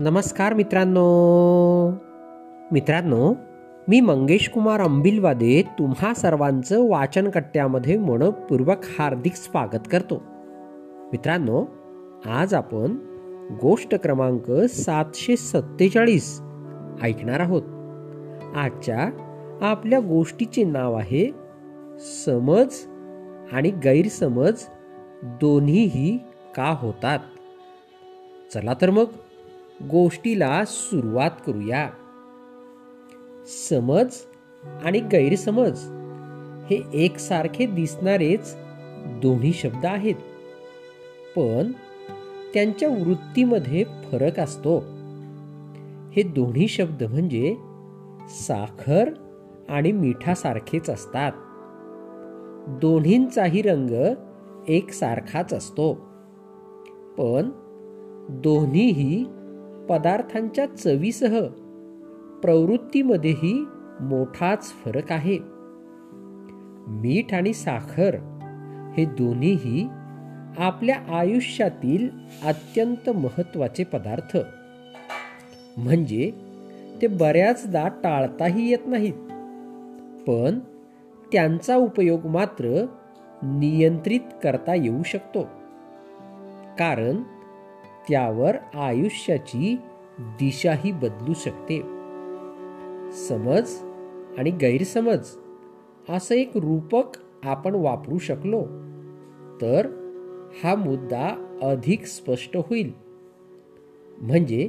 नमस्कार मित्रांनो. मित्रांनो मी मंगेश कुमार अंबिलवादे तुम्हा सर्वांचं वाचनकट्ट्यामध्ये मनपूर्वक हार्दिक स्वागत करतो. मित्रांनो आज आपण गोष्ट क्रमांक सातशे सत्तेचाळीस ऐकणार आहोत. आजच्या आपल्या गोष्टीचे नाव आहे समज आणि गैरसमज दोन्हीही का होतात? चला तर मग. गोष्टीला सुरुवात करूया. समज आणि गैरसमज हे एकसारखे दिसणारेच दोन्ही शब्द आहेत. पण त्यांच्या वृत्तीमध्ये फरक असतो. हे दोन्ही शब्द म्हणजे साखर आणि मिठासारखेच असतात. दोन्हींचाही रंग एकसारखाच असतो. पण दोन्हीही पदार्थांच्या चवीसह प्रवृत्तीमध्येही मोठाच फरक आहे. मीठ आणि साखर हे दोन्हीही आपल्या आयुष्यातील अत्यंत महत्त्वाचे पदार्थ. म्हणजे ते बऱ्याचदा टाळताही येत नाहीत. पण त्यांचा उपयोग मात्र नियंत्रित करता येऊ शकतो. कारण त्यावर आयुष्याची दिशाही बदलू शकते. समज आणि गैरसमज असं एक रूपक आपण वापरू शकलो तर हा मुद्दा अधिक स्पष्ट होईल. म्हणजे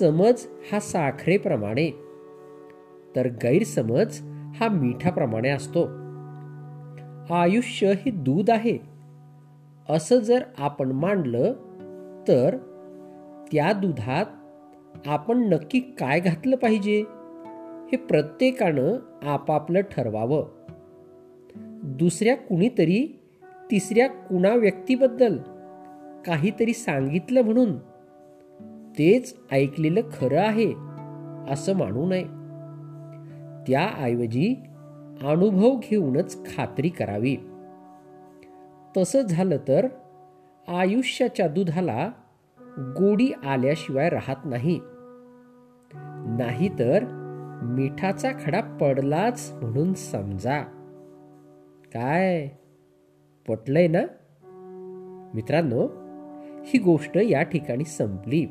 समज हा साखरेप्रमाणे तर गैरसमज हा मिठाप्रमाणे असतो. आयुष्य हे दूध आहे. असं जर आपण मांडलं तर त्या दुधात आपण नक्की काय घातलं पाहिजे? हे प्रत्येकानं आपापलं ठरवावं. दुसऱ्या कुणीतरी तिसऱ्या कुणा व्यक्तीबद्दल काहीतरी सांगितलं म्हणून तेच ऐकलेलं खरं आहे असं मानू नये. त्याऐवजी अनुभव घेऊनच खात्री करावी. तसं झालं तर आयुष्याच्या दुधाला गोडी आल्याशिवाय राहत नाही. नाहीतर मिठाचा खडा पडलाच म्हणून समजा. काय? पटलंय ना? मित्रांनो ही गोष्ट या ठिकाणी संपली.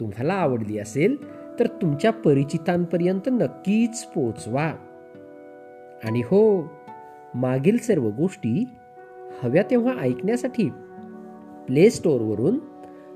तुम्हाला आवडली असेल तर तुमच्या परिचितांपर्यंत नक्कीच पोचवा. आणि हो मागील सर्व गोष्टी हव्या तेव्हा ऐकण्यासाठी प्ले स्टोअरवरून